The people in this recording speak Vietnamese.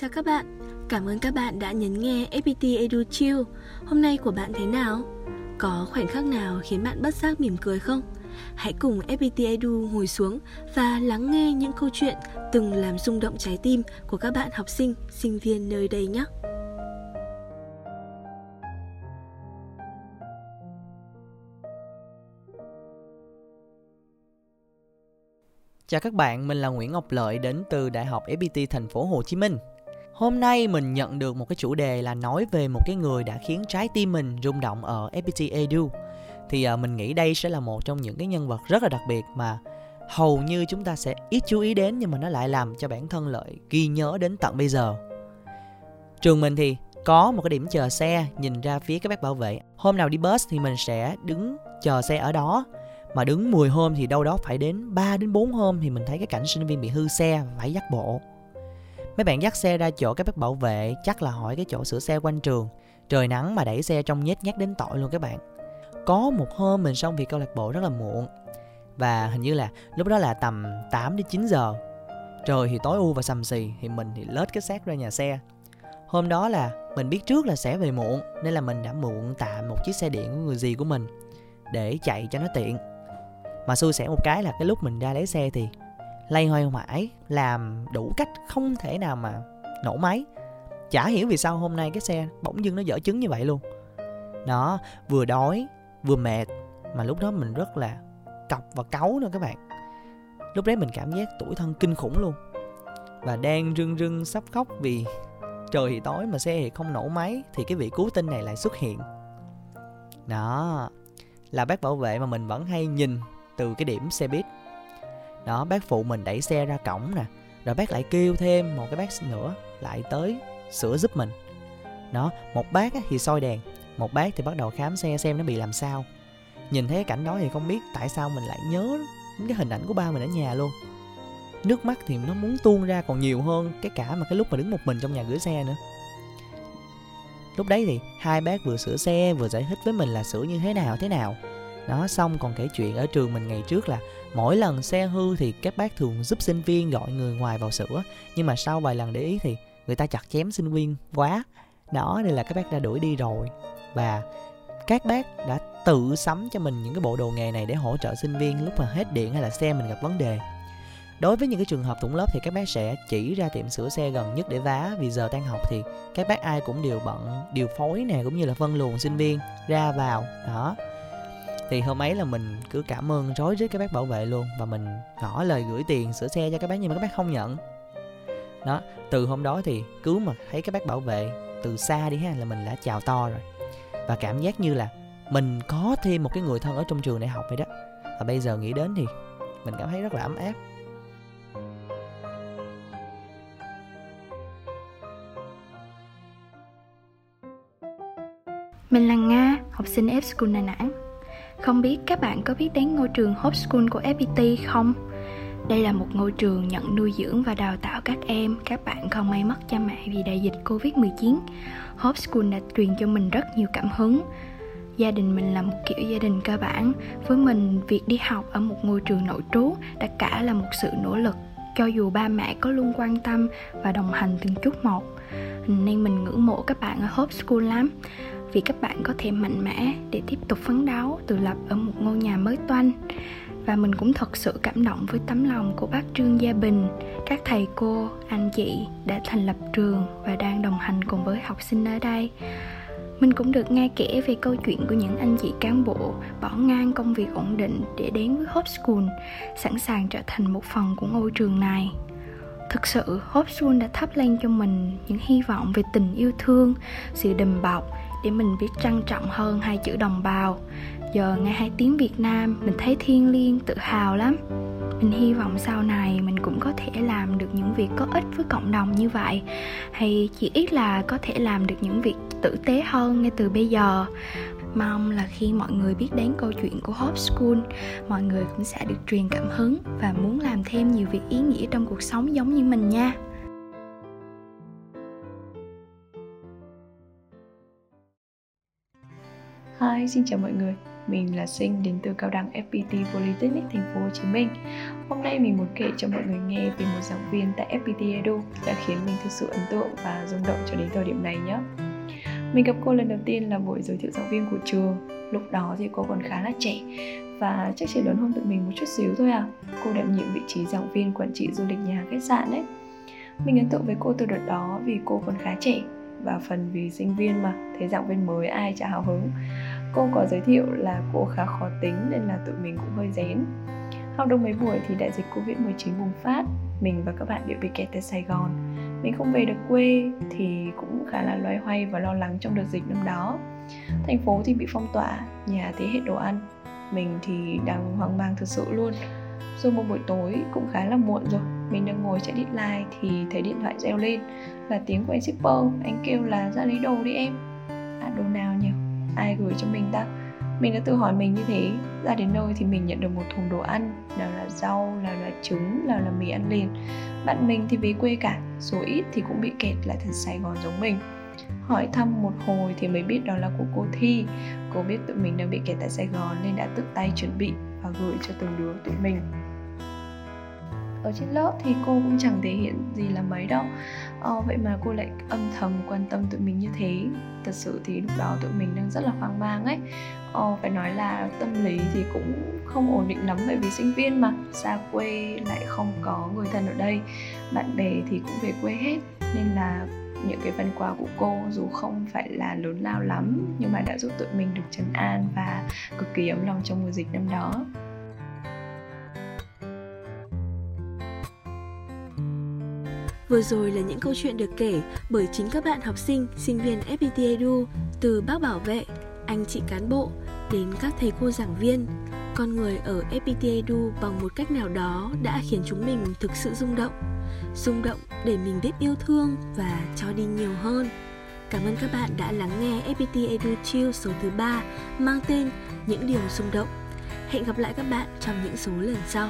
Chào các bạn, cảm ơn các bạn đã nhấn nghe FPT Edu Chill. Hôm nay của bạn thế nào? Có khoảnh khắc nào khiến bạn bất giác mỉm cười không? Hãy cùng FPT Edu ngồi xuống và lắng nghe những câu chuyện từng làm rung động trái tim của các bạn học sinh, sinh viên nơi đây nhé. Chào các bạn, mình là Nguyễn Ngọc Lợi đến từ Đại học FPT thành phố Hồ Chí Minh. Hôm nay mình nhận được một cái chủ đề là nói về một cái người đã khiến trái tim mình rung động ở FPT Edu. Thì uh, mình nghĩ đây sẽ là một trong những cái nhân vật rất là đặc biệt mà hầu như chúng ta sẽ ít chú ý đến nhưng mà nó lại làm cho bản thân Lợi ghi nhớ đến tận bây giờ. Trường mình thì có một cái điểm chờ xe nhìn ra phía các bác bảo vệ. Hôm nào đi bus thì mình sẽ đứng chờ xe ở đó mà đứng 10 hôm thì đâu đó phải đến 3 đến 4 hôm thì mình thấy cái cảnh sinh viên bị hư xe phải dắt bộ mấy bạn dắt xe ra chỗ các bác bảo vệ, chắc là hỏi cái chỗ sửa xe quanh trường. Trời nắng mà đẩy xe trong nhét nhát đến tội luôn các bạn. Có một hôm mình xong việc câu lạc bộ rất là muộn. Và hình như là lúc đó là tầm 8 đến 9 giờ. Trời thì tối u và sầm xì, thì mình thì lết cái xác ra nhà xe. Hôm đó là mình biết trước là sẽ về muộn, nên là mình đã muộn tạm một chiếc xe điện của người gì của mình để chạy cho nó tiện. Mà xui xẻ một cái là cái lúc mình ra lấy xe thì lay hoay mãi, làm đủ cách không thể nào mà nổ máy. Chả hiểu vì sao hôm nay cái xe bỗng dưng nó dở chứng như vậy luôn. Nó vừa đói, vừa mệt, mà lúc đó mình rất là cọc và cáu nữa các bạn. Lúc đấy mình cảm giác tuổi thân kinh khủng luôn. Và đang rưng rưng sắp khóc vì trời thì tối mà xe thì không nổ máy, thì cái vị cứu tinh này lại xuất hiện. Đó, là bác bảo vệ mà mình vẫn hay nhìn từ cái điểm xe buýt đó, bác phụ mình đẩy xe ra cổng nè. Rồi bác lại kêu thêm một cái bác nữa lại tới sửa giúp mình. Đó, một bác thì soi đèn, một bác thì bắt đầu khám xe xem nó bị làm sao. Nhìn thấy cái cảnh đó thì không biết tại sao mình lại nhớ cái hình ảnh của ba mình ở nhà luôn. Nước mắt thì nó muốn tuôn ra còn nhiều hơn cái cả mà cái lúc mà đứng một mình trong nhà gửi xe nữa. Lúc đấy thì hai bác vừa sửa xe vừa giải thích với mình là sửa như thế nào thế nào đó, xong còn kể chuyện ở trường mình ngày trước là mỗi lần xe hư thì các bác thường giúp sinh viên gọi người ngoài vào sửa. Nhưng mà sau vài lần để ý thì người ta chặt chém sinh viên quá. Đó, nên là các bác đã đuổi đi rồi. Và các bác đã tự sắm cho mình những cái bộ đồ nghề này để hỗ trợ sinh viên lúc mà hết điện hay là xe mình gặp vấn đề. Đối với những cái trường hợp thủng lớp thì các bác sẽ chỉ ra tiệm sửa xe gần nhất để vá, vì giờ tan học thì các bác ai cũng đều bận điều phối nè, cũng như là phân luồng sinh viên ra vào. Đó thì hôm ấy là mình cứ cảm ơn rối rít các bác bảo vệ luôn và mình ngỏ lời gửi tiền sửa xe cho các bác nhưng mà các bác không nhận. Đó từ hôm đó thì cứ mà thấy các bác bảo vệ từ xa đi ha là mình đã chào to rồi. Và cảm giác như là mình có thêm một cái người thân ở trong trường đại học vậy đó. Và bây giờ nghĩ đến thì mình cảm thấy rất là ấm áp. Mình là Nga, học sinh F School Đà Nẵng không biết các bạn có biết đến ngôi trường Hope School của FPT không? Đây là một ngôi trường nhận nuôi dưỡng và đào tạo các em, các bạn không may mất cha mẹ vì đại dịch Covid-19. Hope School đã truyền cho mình rất nhiều cảm hứng. Gia đình mình là một kiểu gia đình cơ bản, với mình việc đi học ở một ngôi trường nội trú đã cả là một sự nỗ lực cho dù ba mẹ có luôn quan tâm và đồng hành từng chút một nên mình ngưỡng mộ các bạn ở Hope School lắm vì các bạn có thể mạnh mẽ để tiếp tục phấn đấu tự lập ở một ngôi nhà mới toanh và mình cũng thật sự cảm động với tấm lòng của bác Trương Gia Bình, các thầy cô, anh chị đã thành lập trường và đang đồng hành cùng với học sinh ở đây. Mình cũng được nghe kể về câu chuyện của những anh chị cán bộ bỏ ngang công việc ổn định để đến với Hope School, sẵn sàng trở thành một phần của ngôi trường này. Thực sự, Hope School đã thắp lên cho mình những hy vọng về tình yêu thương, sự đùm bọc để mình biết trân trọng hơn hai chữ đồng bào. Giờ nghe hai tiếng việt nam, mình thấy thiêng liêng, tự hào lắm. Mình hy vọng sau này mình cũng có thể làm được những việc có ích với cộng đồng như vậy. Hay chỉ ít là có thể làm được những việc tử tế hơn ngay từ bây giờ. Mong là khi mọi người biết đến câu chuyện của Hope School, mọi người cũng sẽ được truyền cảm hứng và muốn làm thêm nhiều việc ý nghĩa trong cuộc sống giống như mình nha. Hi, xin chào mọi người. Mình là Sinh đến từ cao đẳng FPT Polytechnic Thành phố Hồ Chí Minh. Hôm nay mình muốn kể cho mọi người nghe về một giảng viên tại FPT Edu đã khiến mình thực sự ấn tượng và rung động cho đến thời điểm này nhé. Mình gặp cô lần đầu tiên là buổi giới thiệu giảng viên của trường. Lúc đó thì cô còn khá là trẻ và chắc chỉ lớn hơn tụi mình một chút xíu thôi à. Cô đảm nhiệm vị trí giảng viên quản trị du lịch nhà khách sạn đấy. Mình ấn tượng với cô từ đợt đó vì cô còn khá trẻ và phần vì sinh viên mà. Thấy giảng viên mới ai chả hào hứng. Cô có giới thiệu là cô khá khó tính nên là tụi mình cũng hơi rén. Học được mấy buổi thì đại dịch Covid-19 bùng phát. Mình và các bạn đều bị kẹt tại Sài Gòn. Mình không về được quê thì cũng khá là loay hoay và lo lắng trong đợt dịch năm đó. Thành phố thì bị phong tỏa, nhà thì hết đồ ăn. Mình thì đang hoang mang thực sự luôn. Rồi một buổi tối cũng khá là muộn rồi. Mình đang ngồi chạy deadline thì thấy điện thoại reo lên Là tiếng của anh shipper Anh kêu là, ra lấy đồ đi em. À đồ nào nhỉ? Ai gửi cho mình ta? mình đã tự hỏi mình như thế. Ra đến nơi thì mình nhận được một thùng đồ ăn, nào là rau, nào là trứng, nào là mì ăn liền. Bạn mình thì về quê cả, số ít thì cũng bị kẹt lại thành sài gòn giống mình. Hỏi thăm một hồi thì mới biết đó là của cô thi. Cô biết tụi mình đang bị kẹt tại sài gòn nên đã tự tay chuẩn bị và gửi cho từng đứa tụi mình ở trên lớp thì cô cũng chẳng thể hiện gì là mấy đâu. Ờ, vậy mà cô lại âm thầm quan tâm tụi mình như thế. Thật sự thì lúc đó tụi mình đang rất là hoang mang ấy. Ờ, phải nói là tâm lý thì cũng không ổn định lắm bởi vì sinh viên mà. Xa quê lại không có người thân ở đây. Bạn bè thì cũng về quê hết. Nên là những cái phần quà của cô dù không phải là lớn lao lắm nhưng mà đã giúp tụi mình được trấn an và cực kỳ ấm lòng trong mùa dịch năm đó. Vừa rồi là những câu chuyện được kể bởi chính các bạn học sinh, sinh viên FPT Edu từ bác bảo vệ, anh chị cán bộ đến các thầy cô giảng viên. Con người ở FPT Edu bằng một cách nào đó đã khiến chúng mình thực sự rung động. Rung động để mình biết yêu thương và cho đi nhiều hơn. Cảm ơn các bạn đã lắng nghe FPT Edu Chill số thứ 3 mang tên Những điều rung động. Hẹn gặp lại các bạn trong những số lần sau.